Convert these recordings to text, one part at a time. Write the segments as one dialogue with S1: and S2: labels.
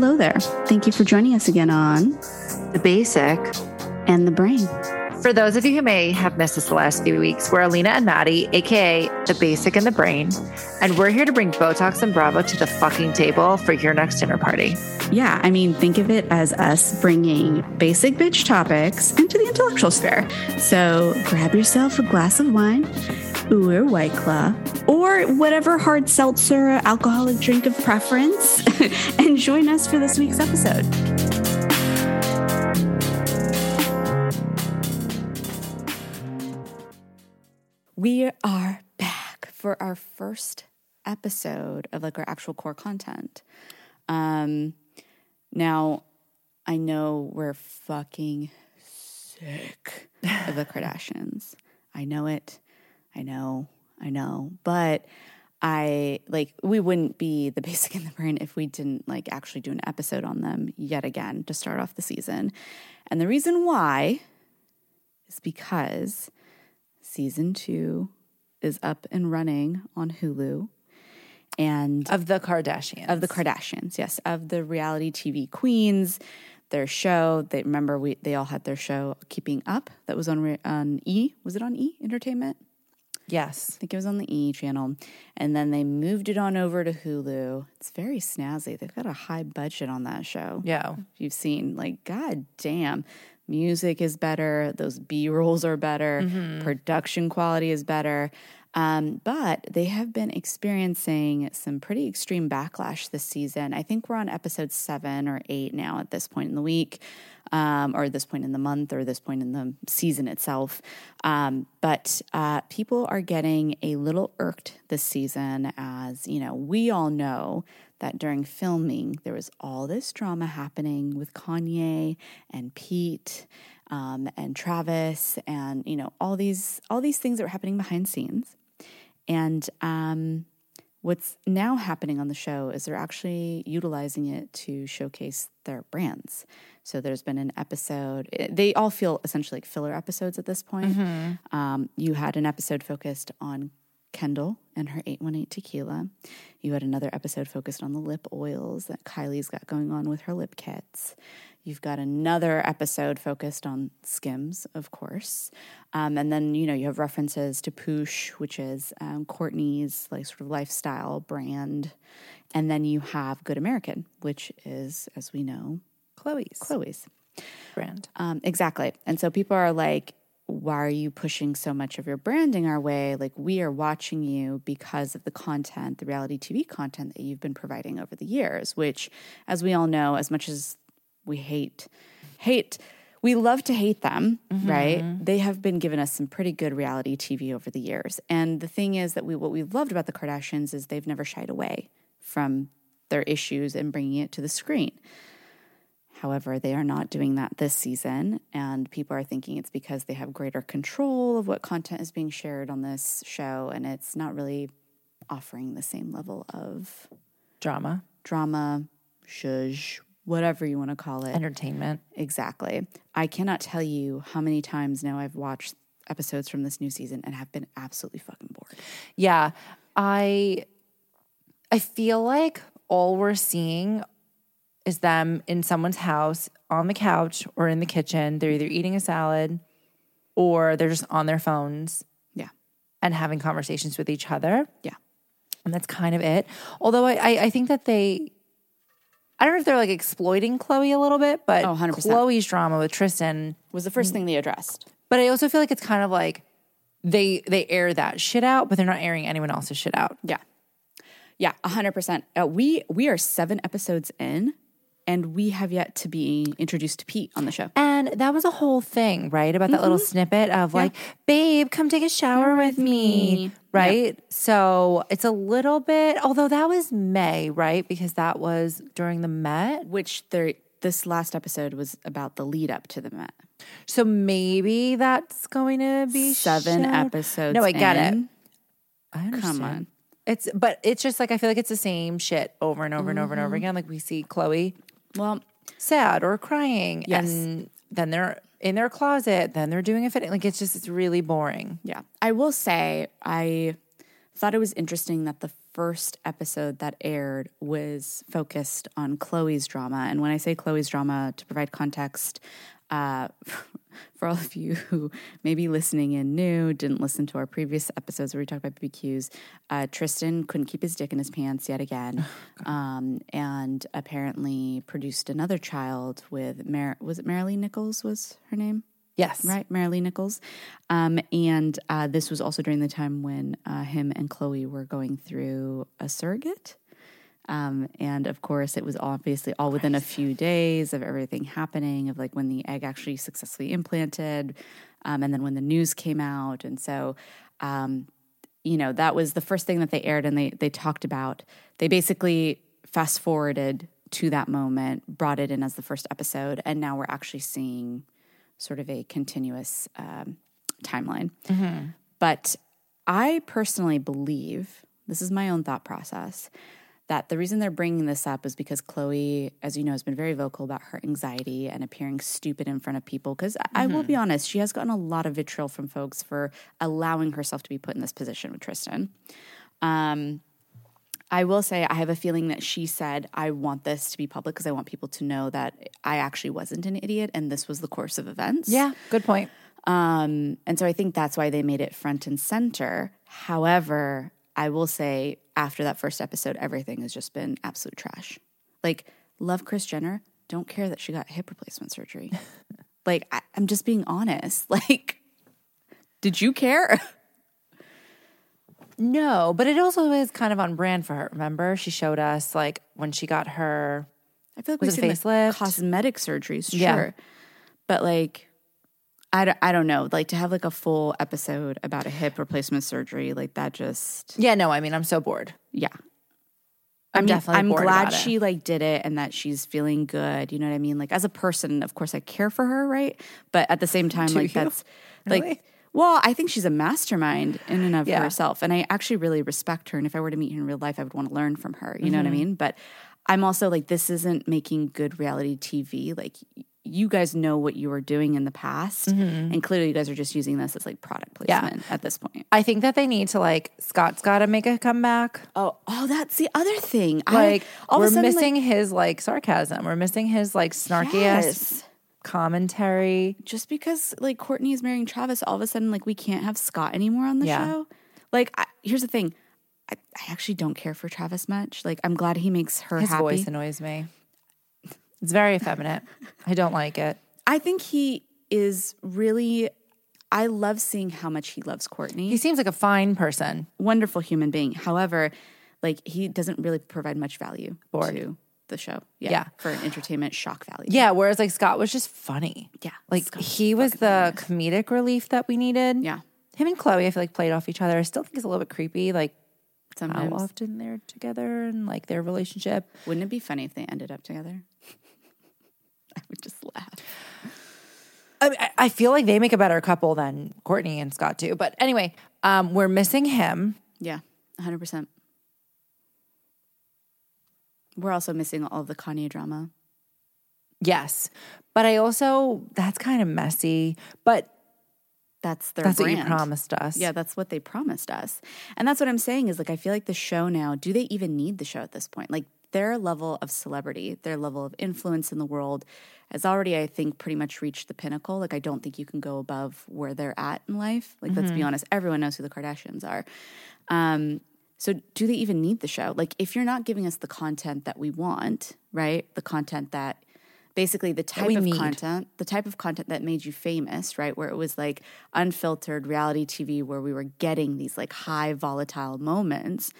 S1: Hello there. Thank you for joining us again on
S2: The basic.
S1: And the Brain.
S2: For those of you who may have missed us the last few weeks, we're Alina and Maddie, aka The Basic and the Brain, and we're here to bring Botox and Bravo to the fucking table for your next dinner party.
S1: Yeah, I mean, think of it as us bringing basic bitch topics into the intellectual sphere. So grab yourself a glass of wine, or White Claw, or whatever hard seltzer alcoholic drink of preference, and join us for this week's episode. We are back for our first episode of like our actual core content. Um, now, I know we're fucking sick of the Kardashians. I know it. I know. I know. But I like we wouldn't be the basic in the brain if we didn't like actually do an episode on them yet again to start off the season. And the reason why is because season 2 is up and running on Hulu and
S2: Of the Kardashians.
S1: of the Kardashians, yes, of the reality TV queens, their show. They remember we they all had their show Keeping Up that was on on E. Was it on E Entertainment?
S2: Yes.
S1: I think it was on the E channel, and then they moved it on over to Hulu. It's very snazzy. They've got a high budget on that show.
S2: Yeah.
S1: You've seen, like, god damn, music is better. Those B rolls are better. Mm-hmm. Production quality is better. Um, but they have been experiencing some pretty extreme backlash this season. I think we're on episode seven or eight now at this point in the week, um, or this point in the month, or this point in the season itself. Um, but uh, people are getting a little irked this season, as you know, we all know that during filming there was all this drama happening with Kanye and Pete um, and Travis, and you know all these all these things that were happening behind scenes. And um, what's now happening on the show is they're actually utilizing it to showcase their brands. So there's been an episode, eh, they all feel essentially like filler episodes at this point. Um, you had an episode focused on Kendall and her 818 tequila. You had another episode focused on the lip oils that Kylie's got going on with her lip kits. You've got another episode focused on Skims, of course. Um, and then, you know, you have references to Poosh, which is um, Kourtney's like sort of lifestyle brand. And then you have Good American, which is, as we know,
S2: Khloé's
S1: Khloé's.
S2: brand.
S1: Um, exactly. And so people are like, why are you pushing so much of your branding our way? Like, we are watching you because of the content, the reality TV content that you've been providing over the years, which, as we all know, as much as we hate, hate, we love to hate them, right? Mm-hmm. They have been giving us some pretty good reality TV over the years. And the thing is that we, what we've loved about the Kardashians is they've never shied away from their issues and bringing it to the screen. However, they are not doing that this season, and people are thinking it's because they have greater control of what content is being shared on this show, and it's not really offering the same level of
S2: Drama.
S1: drama, zhuzh, whatever you want to call it.
S2: Entertainment.
S1: Exactly. I cannot tell you how many times now I've watched episodes from this new season and have been absolutely fucking bored.
S2: Yeah. I I feel like all we're seeing is them in someone's house on the couch or in the kitchen. They're either eating a salad or they're just on their phones
S1: Yeah.
S2: and having conversations with each other.
S1: Yeah.
S2: And that's kind of it. Although I, I, I think that they I don't know if they're like exploiting Khloé a little bit, but
S1: Oh, 100%.
S2: Khloé's drama with Tristan
S1: Was the first thing they addressed.
S2: but I also feel like it's kind of like they they air that shit out, but they're not airing anyone else's shit out.
S1: Yeah. Yeah, 100%. Uh, we we are 7 episodes in and we have yet to be introduced to Pete on the show.
S2: And that was a whole thing, right? About that little snippet of like, babe, come take a shower with me, right? So it's a little bit, although that was May, right? Because that was during the Met.
S1: Which there this last episode was about the lead up to the Met.
S2: So maybe that's going to be
S1: Seven episodes.
S2: No, I get it. I understand.
S1: Come on.
S2: It's, but it's just like, I feel like it's the same shit over and over and over and
S1: Mm-hmm.
S2: over again. Like we see Khloé
S1: Well,
S2: sad or crying.
S1: Yes.
S2: And then they're in their closet, then they're doing a fitting. Like it's just, it's really boring.
S1: Yeah. I will say I thought it was interesting that the first episode that aired was focused on Khloé's drama. And when I say Khloé's drama, to provide context, uh, for all of you who may be listening in new, didn't listen to our previous episodes where we talked about BBQs, uh, Tristan couldn't keep his dick in his pants yet again, um, and apparently produced another child with Mar- was it Maralee Nichols was her name?
S2: Yes.
S1: right? Maralee Nichols. Um, and uh, this was also during the time when uh, him and Khloé were going through a surrogate. Um, and of course, it was obviously all within a few days of everything happening, of like when the egg actually successfully implanted, um, and then when the news came out. And so, um, you know, that was the first thing that they aired, and they they talked about. They basically fast forwarded to that moment, brought it in as the first episode, and now we're actually seeing sort of a continuous um, timeline. But I personally believe this is my own thought process that the reason they're bringing this up is because Khloé, as you know, has been very vocal about her anxiety and appearing stupid in front of people. Because I will be honest, she has gotten a lot of vitriol from folks for allowing herself to be put in this position with Tristan. Um, I will say, I have a feeling that she said, I want this to be public because I want people to know that I actually wasn't an idiot and this was the course of events.
S2: Yeah. Good point.
S1: Um, and so I think that's why they made it front and center. However, I will say after that first episode, everything has just been absolute trash. Like, love Kris Jenner, don't care that she got hip replacement surgery. like, I, I'm just being honest. Like, did you care?
S2: No, but it also is kind of on brand for her. Remember, she showed us like when she got her.
S1: I feel like
S2: Was
S1: we've seen
S2: facelift?
S1: the cosmetic surgeries, sure.
S2: Yeah.
S1: But like, I don't, I don't know. Like to have like a full episode about a hip replacement surgery, like that just,
S2: Yeah, no, I mean, I'm so bored.
S1: yeah.
S2: I'm
S1: I mean,
S2: definitely
S1: I'm glad
S2: about it.
S1: she like did it and that she's feeling good. You know what I mean? Like as a person, of course, I care for her, right? But at the same time, like
S2: you?
S1: that's
S2: Really?
S1: like, well, I think she's a mastermind in and of
S2: Yeah.
S1: herself, and I actually really respect her. And if I were to meet her in real life, I would want to learn from her. You know
S2: Mm-hmm.
S1: what I mean? But I'm also like, this isn't making good reality TV. Like. You guys know what you were doing in the past, and clearly you guys are just using this as like product
S2: Mm-hmm. Yeah.
S1: placement at this point.
S2: I think that they need to like Scott's got to make a comeback.
S1: Oh, oh, that's the other thing. I-
S2: Like
S1: all
S2: we're
S1: of a sudden, like,
S2: missing his like sarcasm. We're missing his like snarky ass commentary.
S1: just because like Kourtney is marrying Travis, all of a sudden like we can't have Scott anymore on the
S2: Yeah.
S1: show. Like, I, here's the thing, I, I actually don't care for Travis much. Like, I'm glad he makes her
S2: His
S1: happy.
S2: voice annoys me. It's very effeminate. I don't like it.
S1: I think he is really. I love seeing how much he loves Kourtney.
S2: He seems like a fine person.
S1: wonderful human being. However, like he doesn't really provide much value
S2: Bored.
S1: to the show.
S2: Yeah.
S1: for an entertainment shock value.
S2: Yeah, whereas like Scott was just funny.
S1: Yeah,
S2: Like
S1: Scott
S2: he was the comedic relief that we needed.
S1: Yeah.
S2: Him and Khloé, I feel like played off each other. I still think it's a little bit creepy, like how often they're together and like their relationship.
S1: wouldn't it be funny if they ended up together? I would just laugh.
S2: I, I- feel like they make a better couple than Kourtney and Scott do. But anyway, um, we're missing him.
S1: Yeah, 100%. We're also missing all of the Kanye drama.
S2: Yes. But I also, that's kind of messy. But
S1: That's their
S2: that's
S1: brand.
S2: what you promised us.
S1: Yeah, that's what they promised us. And that's what I'm saying is like I feel like the show now, do they even need the show at this point? Like their level of celebrity, their level of influence in the world has already I think pretty much reached the pinnacle. Like I don't think you can go above where they're at in life. Like let's be honest, everyone knows who the Kardashians are. Um so do they even need the show? Like if you're not giving us the content that we want, right? The content that basically the type of
S2: need.
S1: content, the type of content that made you famous, right? Where it was like unfiltered reality TV where we were getting these like high volatile moments,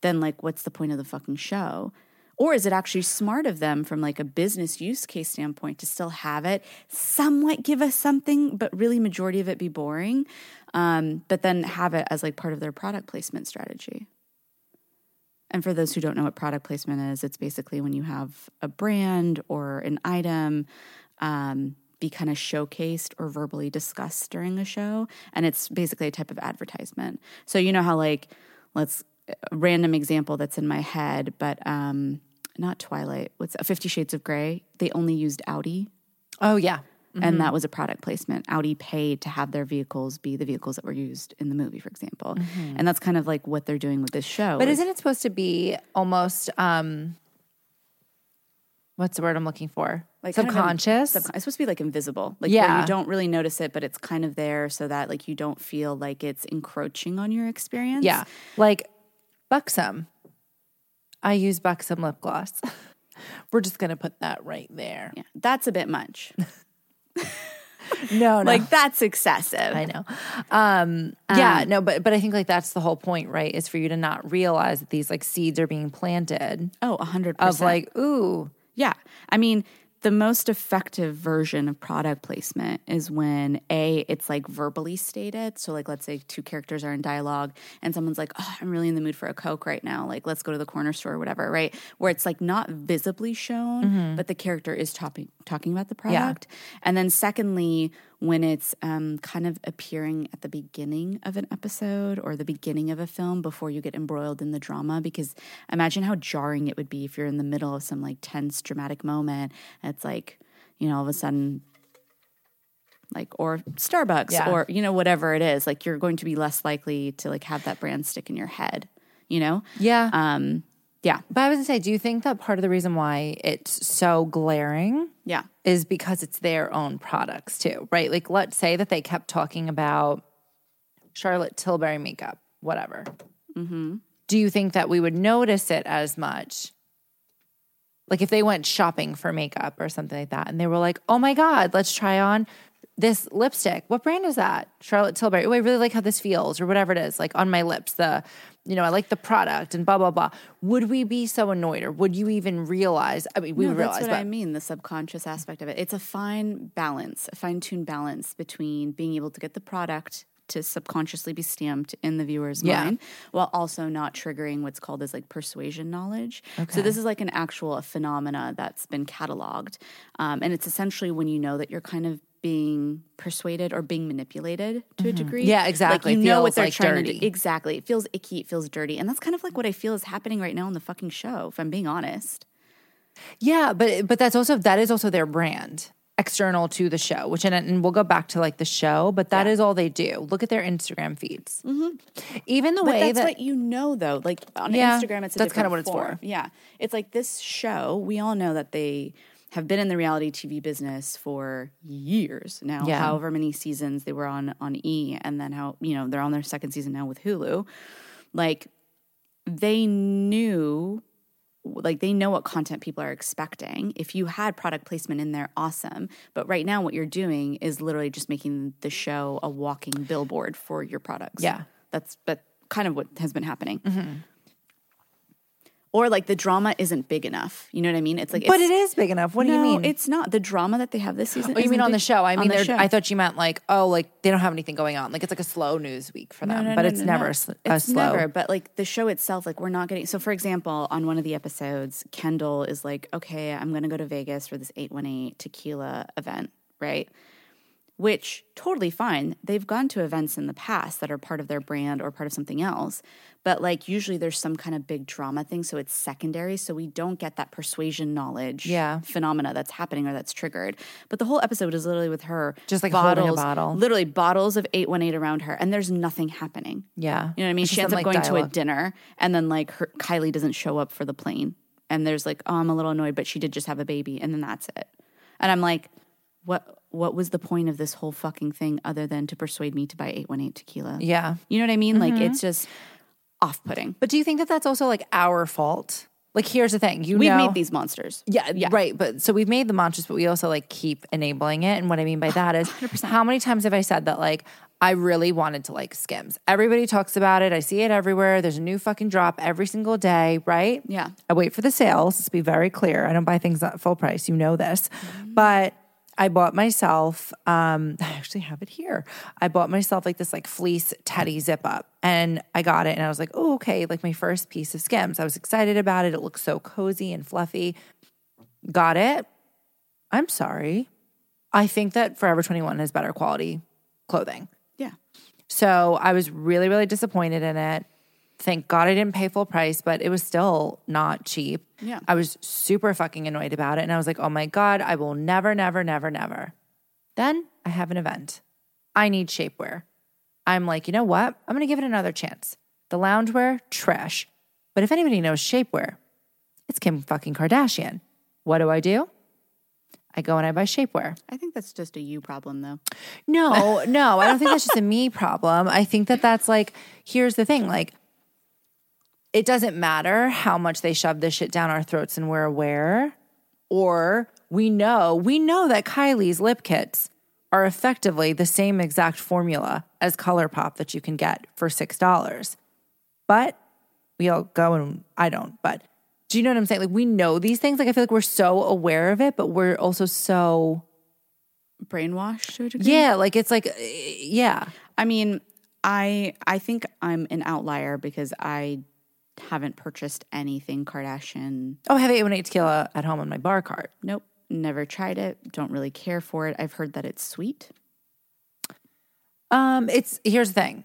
S1: then like what's the point of the fucking show? Or is it actually smart of them from like a business use case standpoint to still have it, somewhat give us something, but really majority of it be boring, um, but then have it as like part of their product placement strategy? And for those who don't know what product placement is, it's basically when you have a brand or an item um, be kind of showcased or verbally discussed during a show. And it's basically a type of advertisement. So, you know how, like, let's random example that's in my head, but um, not Twilight, what's Fifty Shades of Grey? They only used Audi.
S2: Oh, yeah.
S1: and that was a product placement. Audi paid to have their vehicles be the vehicles that were used in the movie, for example. And that's kind of like what they're doing with this show.
S2: Mm-hmm. But
S1: is-
S2: isn't it supposed to be almost um what's the word I'm looking for?
S1: like kind of
S2: subconscious.
S1: it's supposed to be like invisible, like where
S2: Yeah.
S1: you don't really notice it, but it's kind of there so that like you don't feel like it's encroaching on your experience.
S2: yeah. Like Buxom. I use Buxom lip gloss. We're just gonna put that right there.
S1: yeah, that's a bit much.
S2: No, no.
S1: Like that's excessive.
S2: I know. Um, yeah, no, but but I think like that's the whole point, right? Is for you to not realize that these like seeds are being planted
S1: Oh, a hundred
S2: of
S1: percent.
S2: like, ooh,
S1: Yeah. I mean, the most effective version of product placement is when A, it's like verbally stated. So, like, let's say two characters are in dialogue and someone's like, oh, I'm really in the mood for a Coke right now. Like, let's go to the corner store or whatever, right? Where it's like not visibly shown, mm-hmm. but the character is talking, talking about the product. And then, secondly, when it's um, kind of appearing at the beginning of an episode or the beginning of a film before you get embroiled in the drama. Because imagine how jarring it would be if you're in the middle of some like tense, dramatic moment. And it's like, you know, all of a sudden, like, or Starbucks
S2: Yeah.
S1: or, you know, whatever it is, like you're going to be less likely to like have that brand stick in your head, you know?
S2: yeah.
S1: Um, yeah.
S2: but I was gonna say, do you think that part of the reason why it's so glaring
S1: Yeah.
S2: is because it's their own products too, right? Like, let's say that they kept talking about Charlotte Tilbury makeup, whatever.
S1: Mm-hmm.
S2: Do you think that we would notice it as much? Like, if they went shopping for makeup or something like that, and they were like, "Oh my god, let's try on this lipstick. What brand is that? Charlotte Tilbury. Oh, I really like how this feels, or whatever it is. Like on my lips, the you know, I like the product and blah blah blah. Would we be so annoyed, or would you even realize? I mean, we
S1: No,
S2: would
S1: that's what
S2: but
S1: I mean. The subconscious aspect of it. It's a fine balance, a fine tuned balance between being able to get the product to subconsciously be stamped in the viewer's
S2: Yeah.
S1: mind while also not triggering what's called as like persuasion knowledge. So this is like an actual phenomena that's been cataloged. Um, and it's essentially when you know that you're kind of being persuaded or being manipulated to a degree.
S2: Mm-hmm. Yeah, exactly.
S1: Like you know what they're
S2: like
S1: trying to do. Exactly. It feels icky, it feels dirty. And that's kind of like what I feel is happening right now in the fucking show, if I'm being honest.
S2: Yeah, but but that's also that is also their brand external to the show, which and, and we'll go back to like the show, but that is all they do. Look at their Instagram feeds. Even the
S1: Mm-hmm. But
S2: way
S1: that's
S2: that
S1: what you know, though. Like on
S2: Yeah,
S1: Instagram, it's a
S2: that's kinda
S1: different
S2: what it's for.
S1: Yeah, it's like this show. We all know that they have been in the reality TV business for years now.
S2: Yeah.
S1: However many seasons they were on on E, and then how you know they're on their second season now with Hulu. Like they knew like they know what content people are expecting. If you had product placement in there, awesome. But right now, what you're doing is literally just making the show a walking billboard for your products.
S2: Yeah.
S1: that's but kind of what has been happening. Mm-hmm. Or like the drama isn't big enough. You know what I mean? It's like,
S2: But
S1: it's,
S2: big enough. What do you mean?
S1: It's not the drama that they have this season.
S2: Oh, you
S1: isn't
S2: mean on
S1: big-
S2: the show? I mean,
S1: the
S2: they're-
S1: show.
S2: I thought you meant like, oh, like they don't have anything going on. Like it's like a slow news week for them,
S1: No, no,
S2: but
S1: no,
S2: it's
S1: no,
S2: never
S1: no.
S2: a a
S1: It's
S2: slow.
S1: never, but like the show itself, like we're not getting. So, for example, on one of the episodes, Kendall is like, "Okay, I'm going to go to Vegas for this 818 tequila event, right?" Which totally fine. They've gone to events in the past that are part of their brand or part of something else, but like usually there's some kind of big drama thing, so it's secondary. So we don't get that persuasion knowledge
S2: Yeah.
S1: phenomena that's happening or that's triggered. But the whole episode is literally with her
S2: Just, like, a bottle.
S1: literally bottles of 818 around her, and there's nothing happening.
S2: yeah,
S1: You know what I mean?
S2: It's
S1: She ends up
S2: like,
S1: going to a dinner, and then like her, Kylie doesn't show up for the plane, and there's like, oh, I'm a little annoyed, but she did just have a baby, and then that's it. And I'm like, what? What was the point of this whole fucking thing other than to persuade me to buy 818 tequila?
S2: Yeah,
S1: You know what I mean? Like
S2: Mm-hmm.
S1: it's just off-putting.
S2: but do you think that that's also like our fault? Like, here's the thing: you
S1: We've
S2: know,
S1: made these monsters.
S2: Yeah, yeah, right. But so we've made the monsters, but we also like keep enabling it. And what I mean by that is how many times have I said that like I really wanted to like Skims? Everybody talks about it. I see it everywhere. There's a new fucking drop every single day, right?
S1: Yeah.
S2: I wait for the sales. Let's be very clear. I don't buy things at full price. You know this. But I bought myself, um, I actually have it here. I bought myself like this like fleece teddy zip up and I got it and I was like, oh, okay, like my first piece of Skims. I was excited about it. It looks so cozy and fluffy. Got it. I'm sorry. I think that Forever 21 has better quality clothing.
S1: Yeah.
S2: So I was really, really disappointed in it. Thank God I didn't pay full price, but it was still not cheap.
S1: Yeah.
S2: I was super fucking annoyed about it. And I was like, oh my God, I will never, never, never, never Then I have an event. I need shapewear. I'm like, you know what? I'm going to give it another chance. The loungewear, trash. But if anybody knows shapewear, it's Kim fucking Kardashian. What do I do? I go and I buy shapewear.
S1: I think that's just a you problem, though.
S2: No, no, I don't think that's just a me problem. I think that that's like, here's the thing like, it doesn't matter how much they shove this shit down our throats and we're aware, or we know, we know that Kylie's lip kits are effectively the same exact formula as ColourPop that you can get for $6. But we all go and I don't, but do you know what I'm saying? Like we know these things. Like I feel like we're so aware of it, but we're also so
S1: Brainwashed to a degree.
S2: yeah, like it's like yeah.
S1: I mean, I I think I'm an outlier because I haven't purchased anything Kardashian.
S2: Oh, I have 818 tequila at home on my bar cart.
S1: Nope, never tried it. Don't really care for it. I've heard that it's sweet.
S2: Um, it's here's the thing.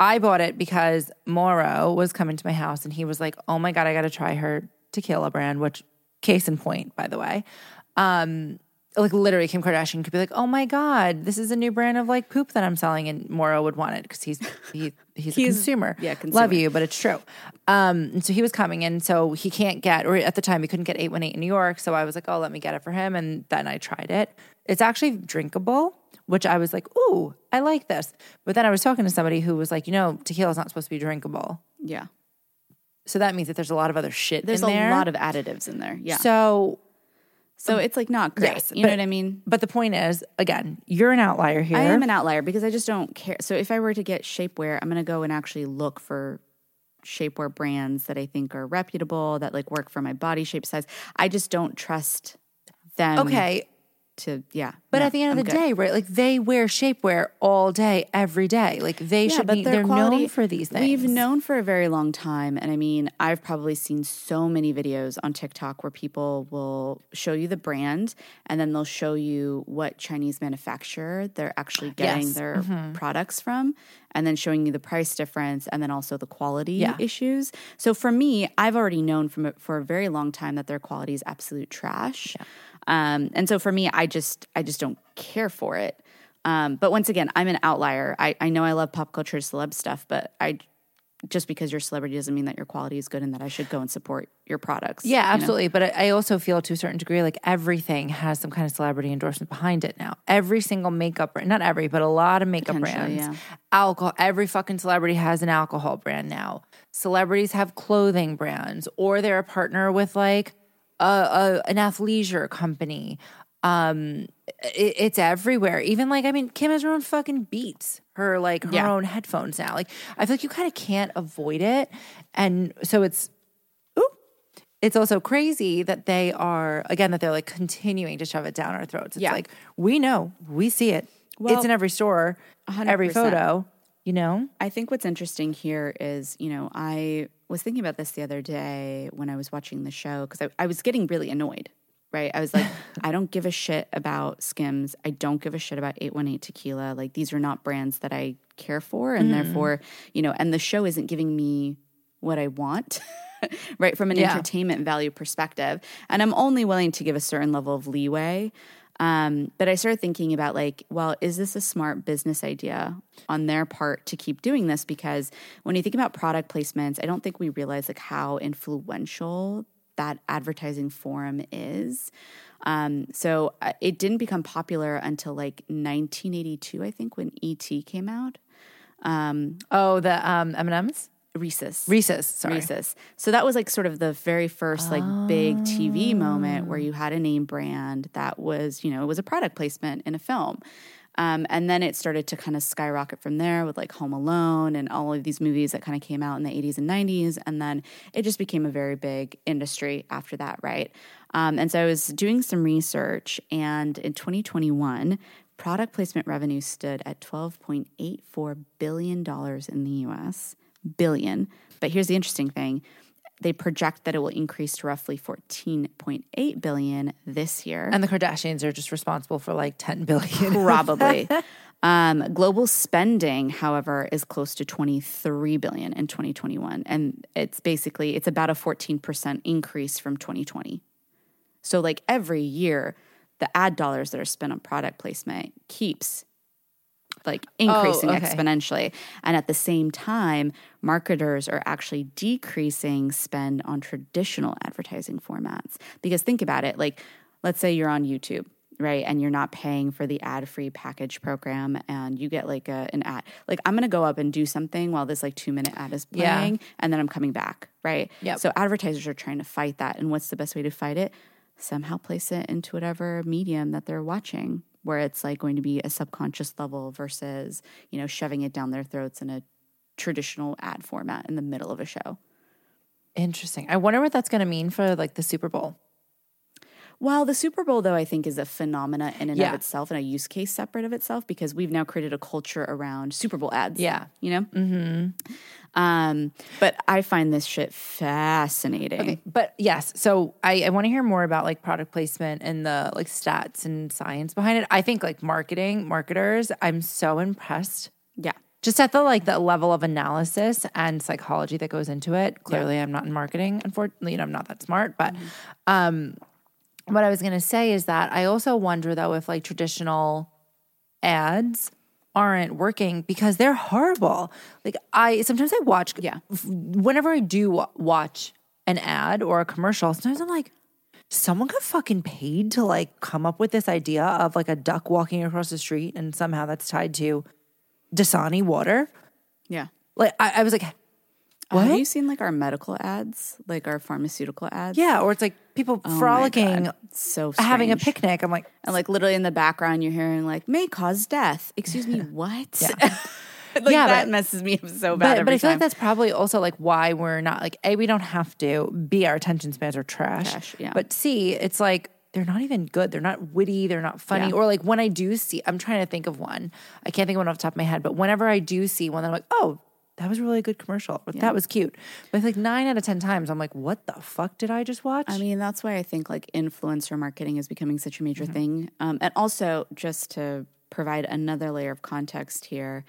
S2: I bought it because Moro was coming to my house and he was like, "Oh my god, I got to try her tequila brand." Which, case in point, by the way, um, like literally, Kim Kardashian could be like, "Oh my god, this is a new brand of like poop that I'm selling," and Moro would want it because he's he, he's, a consumer.
S1: yeah,
S2: love you, but it's true. Um, and so he was coming, and so he can't get, or at the time he couldn't get eight one eight in New York. So I was like, "Oh, let me get it for him," and then I tried it. It's actually drinkable, which I was like, "Ooh, I like this." But then I was talking to somebody who was like, "You know, tequila is not supposed to be drinkable."
S1: Yeah,
S2: So that means that there's a lot of other shit
S1: there's
S2: in
S1: a
S2: there.
S1: lot of additives in there. Yeah, so,
S2: so,
S1: it's like not great.
S2: yes,
S1: you know
S2: but-
S1: what I mean?
S2: but the point is, again, you're an outlier here.
S1: I am an outlier because I just don't care. So if I were to get shapewear, I'm going to go and actually look for shapewear brands that I think are reputable, that like work for my body shape size. I just don't trust them.
S2: okay,
S1: To yeah,
S2: But
S1: no,
S2: at the end of
S1: I'm
S2: the
S1: good.
S2: day, right? Like they wear shapewear all day, every day. Like they should be. They're
S1: quality-
S2: known for these things.
S1: We've known for a very long time. And I mean, I've probably seen so many videos on TikTok where people will show you the brand and then they'll show you what Chinese manufacturer they're actually getting
S2: Yes.
S1: their mm-hmm. products from and then showing you the price difference and then also the quality
S2: Yeah.
S1: issues. So for me, I've already known from for a very long time that their quality is absolute trash. Um, and so for me, I just I just don't care for it. Um, but once again, I'm an outlier. I, I know I love pop culture celeb stuff, but I just because you're a celebrity doesn't mean that your quality is good and that I should go and support your products.
S2: Yeah,
S1: you know?
S2: absolutely. But I I also feel to a certain degree like everything has some kind of celebrity endorsement behind it now. Every single makeup brand, not every, but a lot of makeup brands.
S1: yeah.
S2: Alcohol, every fucking celebrity has an alcohol brand now. Celebrities have clothing brands or they're a partner with like a, a an athleisure company. Um it, it's everywhere. Even like I mean Kim has her own fucking beats. Her like her
S1: Yeah.
S2: own headphones now. Like I feel like you kind of can't avoid it. And so it's ooh, it's also crazy that they are again that they're like continuing to shove it down our throats. It's
S1: Yeah.
S2: like we know, we see it.
S1: Well,
S2: it's in every store, every
S1: 100%.
S2: photo. You know,
S1: I think what's interesting here is, you know, I was thinking about this the other day when I was watching the show because I, I was getting really annoyed, right? I was like, I don't give a shit about Skims. I don't give a shit about 818 tequila. Like, these are not brands that I care for. And mm. therefore, you know, and the show isn't giving me what I want. right from an
S2: Yeah.
S1: entertainment value perspective and i'm only willing to give a certain level of leeway um, but I started thinking about like, well, is this a smart business idea on their part to keep doing this? Because when you think about product placements, I don't think we realize like how influential that advertising forum is. Um, so uh, it didn't become popular until like 1982, I think, when ET came out.
S2: oh the um M&Ms,
S1: Reese's.
S2: Reese's, sorry.
S1: Reese's. So that was like sort of the very first like big TV moment where you had a name brand that was, you know, it was a product placement in a film. Um, and then it started to kind of skyrocket from there with like Home Alone and all of these movies that kind of came out in the 80s and 90s. And then it just became a very big industry after that, right? Um, and so I was doing some research, and in 2021, product placement revenue stood at $12.84 billion in the US. Billion. But here's the interesting thing they project that it will increase to roughly 14.8 billion this year.
S2: And the Kardashians are just responsible for like 10 billion.
S1: Probably. um, global spending, however, is close to 23 billion in 2021, and it's basically it's about a 14 percent increase from 2020. So, like every year, the ad dollars that are spent on product placement keeps like oh, increasing
S2: Oh, okay.
S1: exponentially. And at the same time, marketers are actually decreasing spend on traditional advertising formats. Because think about it like, let's say you're on YouTube. Right. And you're not paying for the ad free package program and you get like a, an ad. Like, I'm going to go up and do something while this like two minute ad is
S2: Yeah.
S1: playing and then I'm coming back. Right.
S2: Yep.
S1: So advertisers are trying to fight that. And what's the best way to fight it? Somehow place it into whatever medium that they're watching, where it's like going to be a subconscious level versus, you know, shoving it down their throats in a traditional ad format in the middle of a show.
S2: Interesting. I wonder what that's going to mean for like the Super Bowl.
S1: Well, the Super Bowl, though, I think is a phenomena in and
S2: Yeah.
S1: of itself and a use case separate of itself because we've now created a culture around Super Bowl ads.
S2: Yeah.
S1: You know? Mm-hmm. Um, but I find this shit fascinating.
S2: But yes, so I, I want to hear more about like product placement and the like stats and science behind it. I think like marketing, marketers, I'm so impressed
S1: Yeah.
S2: just at the like the level of analysis and psychology that goes into it. Clearly, I'm not in marketing. Unfortunately, you know, I'm not that smart. But um, what I was going to say is that I also wonder though if like traditional ads aren't working because they're horrible. Like I sometimes I watch
S1: Yeah.
S2: whenever I do watch an ad or a commercial, sometimes I'm like someone got fucking paid to like come up with this idea of like a duck walking across the street and somehow that's tied to Dasani water.
S1: Yeah.
S2: Like I, I was like,
S1: What? Have you seen like our medical ads, like our pharmaceutical ads?
S2: yeah, or it's like people
S1: Oh
S2: frolicking,
S1: so
S2: having a picnic. I'm like,
S1: And like literally in the background, you're hearing like may cause death. Excuse me, what? like
S2: Yeah,
S1: that
S2: but-
S1: messes me up so bad.
S2: but, but I feel
S1: time.
S2: like that's probably also like why we're not like a we don't have to b our attention spans are trash,
S1: Trash, yeah.
S2: but c it's like they're not even good. They're not witty. They're not funny.
S1: Yeah.
S2: Or like when I do see, I'm trying to think of one. I can't think of one off the top of my head. But whenever I do see one, I'm like, oh, that was really a good commercial. Or, That was cute. But like nine out of ten times, I'm like, what the fuck did I just watch?
S1: I mean, that's why I think like influencer marketing is becoming such a major
S2: Mm-hmm.
S1: thing. Um, and also, just to provide another layer of context here,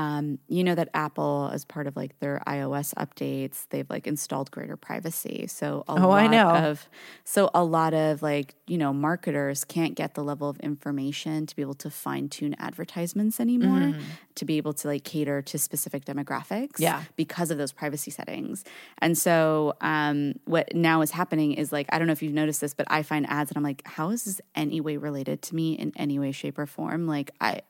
S1: um, you know that Apple, as part of like their iOS updates, they've like installed greater privacy. So a
S2: Oh,
S1: lot
S2: I know.
S1: of so a lot of like you know marketers can't get the level of information to be able to fine tune advertisements anymore, to be able to like cater to specific demographics
S2: Yeah.
S1: because of those privacy settings. And so, um, what now is happening is like, I don't know if you've noticed this, but I find ads and I'm like, how is this any way related to me in any way, shape, or form? Like, I.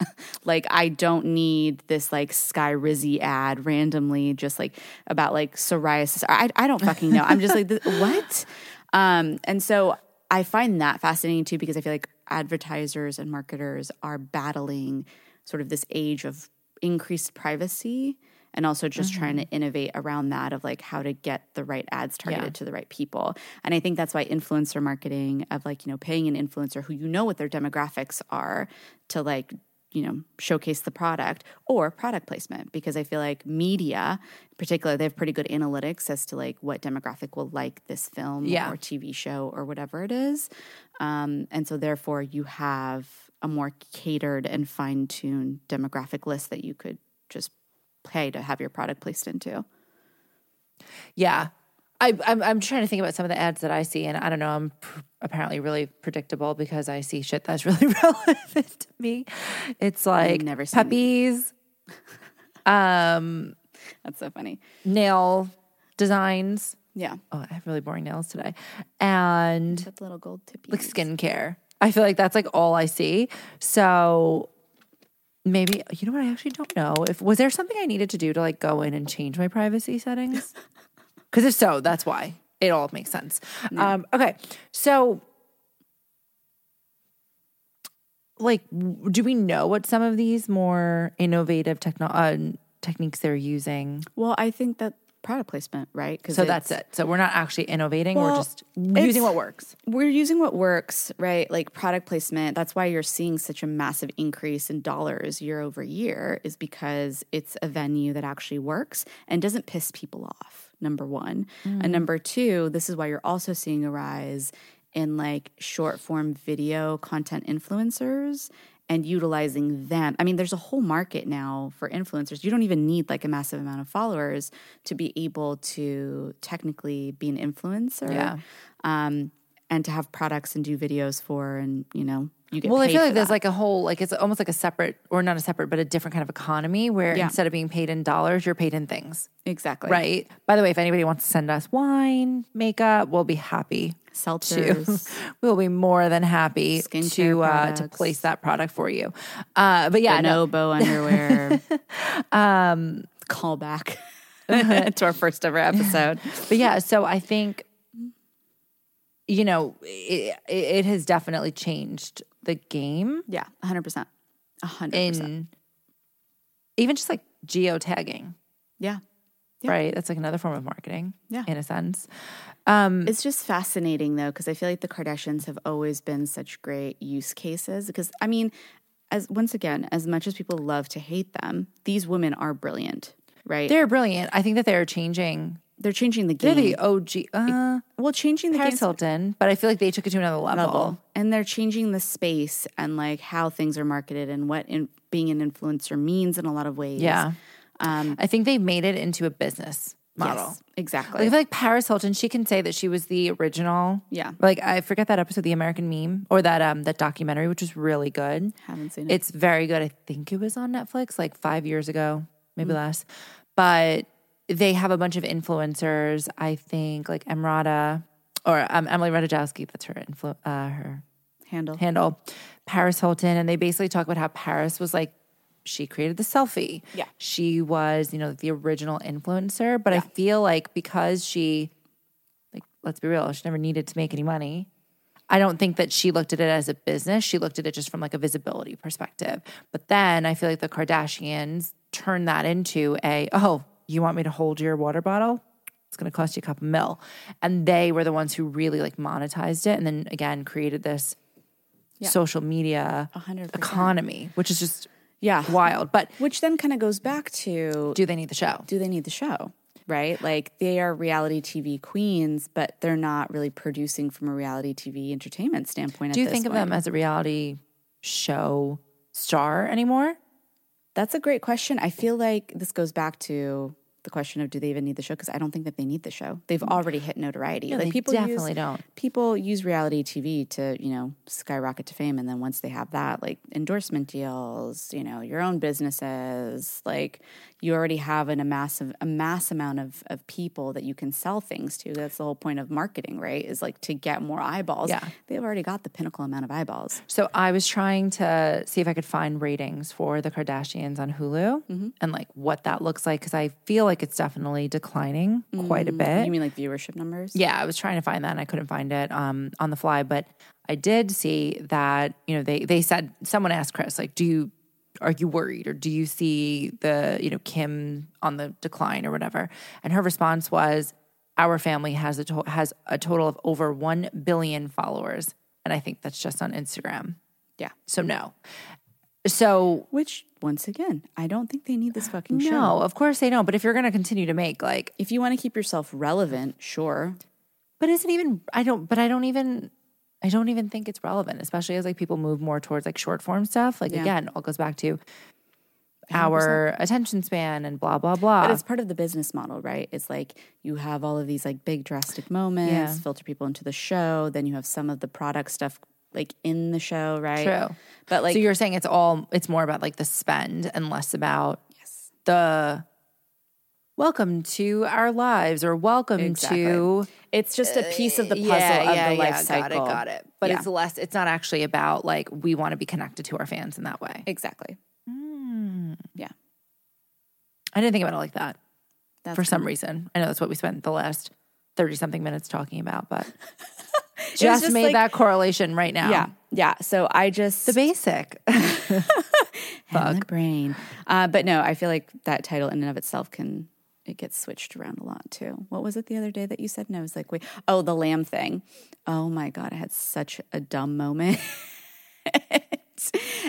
S1: like I don't need this like Skyrizi ad randomly just like about like psoriasis. I I don't fucking know. I'm just like what? Um, and so I find that fascinating too because I feel like advertisers and marketers are battling sort of this age of increased privacy and also just trying to innovate around that of like how to get the right ads targeted
S2: Yeah.
S1: to the right people. And I think that's why influencer marketing of like, you know, paying an influencer who you know what their demographics are to like you know showcase the product or product placement because i feel like media in particular they have pretty good analytics as to like what demographic will like this film
S2: Yeah.
S1: or tv show or whatever it is um, and so therefore you have a more catered and fine-tuned demographic list that you could just pay to have your product placed into
S2: Yeah. I, I'm, I'm trying to think about some of the ads that I see, and I don't know. I'm pr- apparently really predictable because I see shit that's really relevant to me. It's like
S1: never
S2: puppies, um,
S1: that's so funny
S2: nail designs.
S1: yeah
S2: Oh, I have really boring nails today, and
S1: with little gold tippy
S2: like skincare. I feel like that's like all I see. So maybe you know what? I actually don't know if was there something I needed to do to like go in and change my privacy settings. Because if so, that's why it all makes sense. Um, okay, so like, do we know what some of these more innovative techno- uh, techniques they're using?
S1: well i think that product placement right
S2: So that's it. So we're not actually innovating. we're just using what works.
S1: we're using what works, right? Like product placement. That's why you're seeing such a massive increase in dollars year over year, is because it's a venue that actually works and doesn't piss people off. Number one. And number two, this is why you're also seeing a rise in like short form video content influencers and utilizing them. I mean, there's a whole market now for influencers. You don't even need like a massive amount of followers to be able to technically be an influencer.
S2: Yeah.
S1: Um, and to have products and do videos for, and you know, you get
S2: Well, I feel like there's
S1: that.
S2: like a whole, like it's almost like a separate, or not a separate, but a different kind of economy where
S1: Yeah.
S2: instead of being paid in dollars, you're paid in things,
S1: exactly
S2: right? By the way, if anybody wants to send us wine, makeup, we'll be happy to.
S1: Seltzers.
S2: we'll be more than happy
S1: Skincare
S2: to uh, to place that product for you. Uh, but yeah, no,
S1: Bonobo underwear. um, callback to our first ever episode.
S2: But yeah, so I think, you know, it, it has definitely changed the game
S1: Yeah, hundred percent, hundred percent.
S2: in even just like geotagging,
S1: Yeah,
S2: right? That's like another form of marketing,
S1: Yeah.
S2: in a sense. Um,
S1: it's just fascinating though because I feel like the Kardashians have always been such great use cases. Because I mean, as once again, as much as people love to hate them, these women are brilliant, right? They're,
S2: they're brilliant. I think that they're changing.
S1: Changing the game.
S2: They're the OG. Uh,
S1: well, changing the
S2: Paris
S1: game
S2: Hilton, but I feel like they took it to another level.
S1: level, and they're changing the space and like how things are marketed and what in, being an influencer means in a lot of ways.
S2: Yeah. I think they've made it into a business model.
S1: Yes, exactly.
S2: Like, I feel like Paris Hilton, she can say that she was the original.
S1: Yeah.
S2: Like I forget that episode, The American Meme, or that um that documentary, which was really good.
S1: Haven't seen it.
S2: It's very good. I think it was on Netflix like five years ago, maybe less. But they have a bunch of influencers. I think like Emrata or um, Emily Ratajkowski. That's her influ- uh, her
S1: Handle.
S2: handle, Paris Hilton, and they basically talk about how Paris was like she created the selfie.
S1: Yeah.
S2: She was, you know, the original influencer, but I feel like because she like let's be real, she never needed to make any money. I don't think that she looked at it as a business. She looked at it just from like a visibility perspective. But then I feel like the Kardashians turned that into a, oh, you want me to hold your water bottle? It's going to cost you a couple mil. And they were the ones who really like monetized it and then again created this social media
S1: 100%.
S2: economy, which is just
S1: Yeah.
S2: wild. But
S1: Which then kind of goes back to
S2: do they need the show?
S1: do they need the show? Right? Like they are reality TV queens, but they're not really producing from a reality TV entertainment standpoint.
S2: Do you think of
S1: point.
S2: them as a reality show star anymore?
S1: That's a great question. I feel like this goes back to the question of do they even need the show? Because I don't think that they need the show. They've mm. already hit notoriety. like
S2: they
S1: people
S2: definitely
S1: use,
S2: don't.
S1: People use reality TV to you know skyrocket to fame, and then once they have that, like endorsement deals, you know, your own businesses, like you already have an, a massive a mass amount of of people that you can sell things to. That's the whole point of marketing, right? Is like to get more eyeballs.
S2: Yeah.
S1: they've already got the pinnacle amount of eyeballs.
S2: So I was trying to see if I could find ratings for the Kardashians on Hulu
S1: Mm-hmm.
S2: and like what that looks like because I feel like it's definitely declining quite a bit.
S1: Mm, You mean like viewership numbers?
S2: Yeah, I was trying to find that and I couldn't find it um, on the fly, but I did see that you know they they said someone asked Kris like, do you are you worried or do you see the you know Kim on the decline or whatever? And her response was, our family has a to- has a total of over one billion followers, and I think that's just on Instagram.
S1: Yeah.
S2: So no. So
S1: Which, once again, I don't think they need this fucking show.
S2: no, of course they don't. But if you're going to continue to make like,
S1: If you want to keep yourself relevant, sure.
S2: but isn't even? I don't. But I don't even. I don't even think it's relevant, especially as like people move more towards like short form stuff. Like
S1: Yeah.
S2: again, all goes back to our attention span and blah blah blah.
S1: But it's part of the business model, right? It's like you have all of these like big drastic moments,
S2: Yeah.
S1: filter people into the show. Then you have some of the product stuff like in the show, right?
S2: True.
S1: But like,
S2: so you're saying it's all. It's more about like the spend and less about yes. the. Welcome to our lives, or welcome
S1: Exactly.
S2: to
S1: it's just a piece of the puzzle
S2: yeah,
S1: of
S2: yeah,
S1: the life
S2: yeah,
S1: cycle.
S2: Got it, got it. But it's less. It's not actually about like we want to be connected to our fans in that way.
S1: Exactly.
S2: Hmm.
S1: Yeah.
S2: I didn't think about it like that
S1: That's
S2: for some reason. I know that's what we spent the last thirty something minutes talking about, but just,
S1: just
S2: made
S1: like-
S2: that correlation right now.
S1: Yeah. Yeah. So I just
S2: the basic.
S1: and the brain. Uh, but no, I feel like that title in and of itself can it gets switched around a lot too. What was it the other day that you said? And I was like, wait, oh, the lamb thing. Oh my god, I had such a dumb moment.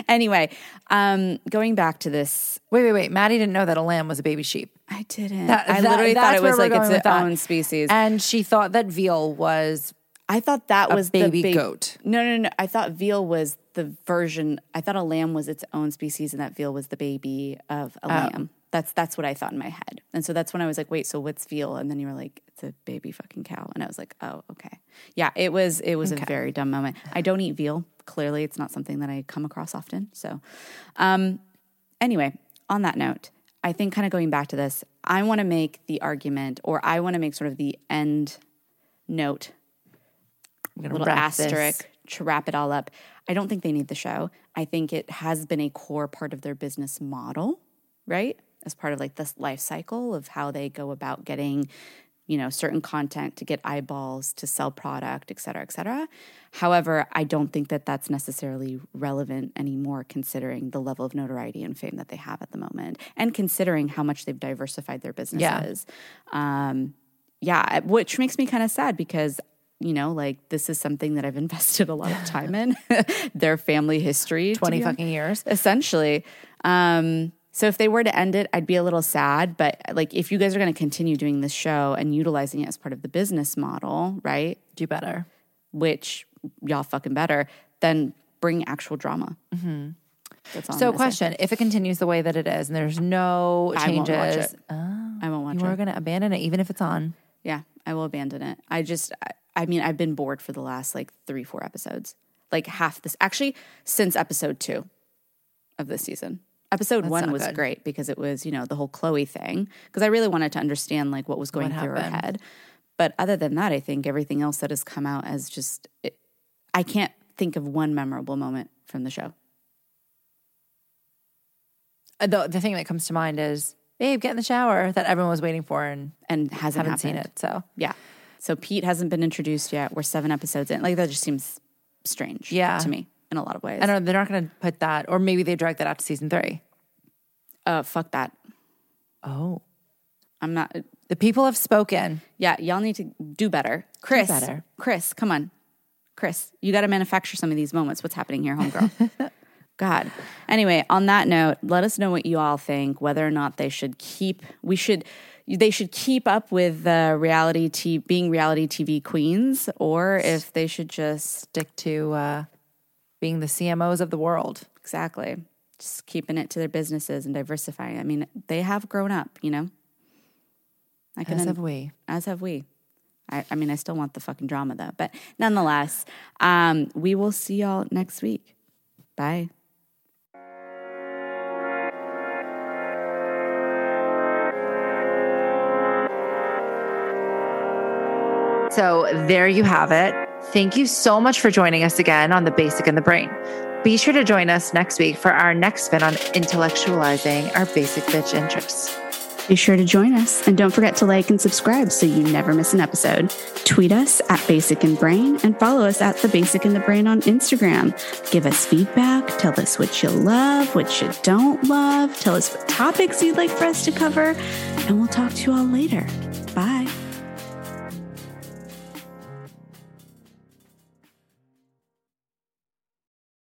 S1: anyway, um, going back to this,
S2: wait, wait, wait. Maddie didn't know that a lamb was a baby sheep.
S1: I didn't.
S2: That-
S1: I
S2: that-
S1: literally thought it was like its
S2: going with that.
S1: own species.
S2: And she thought that veal was
S1: I thought that was
S2: baby
S1: the big,
S2: goat.
S1: No, no, no. I thought veal was the version. I thought a lamb was its own species, and that veal was the baby of a lamb. That's that's what I thought in my head. And so that's when I was like, wait, so what's veal? And then you were like, it's a baby fucking cow. And I was like, oh, okay. Yeah, it was it was a very dumb moment. I don't eat veal. Clearly it's not something that I come across often. So um anyway, on that note, I think kind of going back to this, I want to make the argument or I want to make sort of the end note a little asterisk this. to wrap it all up. I don't think they need the show. I think it has been a core part of their business model, right? As part of like this life cycle of how they go about getting, you know, certain content to get eyeballs to sell product, et cetera, et cetera. However, I don't think that that's necessarily relevant anymore, considering the level of notoriety and fame that they have at the moment, and considering how much they've diversified their businesses. Yeah, um, yeah which makes me kind of sad because you know, like this is something that I've invested a lot of time in, their family history.
S2: 20 fucking years.
S1: Essentially. Um, so if they were to end it, I'd be a little sad. But like if you guys are going to continue doing this show and utilizing it as part of the business model, right?
S2: Do better.
S1: Which y'all fucking better, then bring actual drama.
S2: Mm-hmm. so, question: say. If it continues the way that it is, and there's no changes, I won't watch it.
S1: Oh, I won't watch
S2: you
S1: it.
S2: are going to abandon it, even if it's on.
S1: Yeah, I will abandon it. I just, I mean, I've been bored for the last like three, four episodes. Like half this, actually, since episode two of this season. Episode That's one was good. great because it was, you know, the whole Khloé thing. Because I really wanted to understand like what was going what through happened? her head. But other than that, I think everything else that has come out as just, it, I can't think of one memorable moment from the show.
S2: Uh, the, the thing that comes to mind is, babe, get in the shower that everyone was waiting for and,
S1: and hasn't
S2: haven't happened. seen it. So,
S1: yeah. So Pete hasn't been introduced yet. We're seven episodes in. Like that just seems strange
S2: yeah.
S1: to me in a lot of ways.
S2: I don't know. They're not going to put that, or maybe they drag that out to season three.
S1: Uh, fuck that.
S2: Oh.
S1: I'm not.
S2: The people have spoken.
S1: Yeah, y'all need to do better. Kris, do better. Kris, come on. Kris, you got to manufacture some of these moments. What's happening here, homegirl? God. Anyway, on that note, let us know what you all think, whether or not they should keep, we should, they should keep up with the reality t- being reality TV queens, or if they should just
S2: stick to uh, being the CMOs of the world.
S1: Exactly. Just keeping it to their businesses and diversifying. I mean, they have grown up, you know?
S2: I can, as have we.
S1: As have we. I, I mean, I still want the fucking drama though. But nonetheless, um, we will see y'all next week. Bye.
S2: So there you have it. Thank you so much for joining us again on The Basic and the Brain. Be sure to join us next week for our next spin on intellectualizing our basic bitch interests.
S1: Be sure to join us and don't forget to like and subscribe so you never miss an episode. Tweet us at Basic and Brain and follow us at The Basic and the Brain on Instagram. Give us feedback, tell us what you love, what you don't love, tell us what topics you'd like for us to cover, and we'll talk to you all later.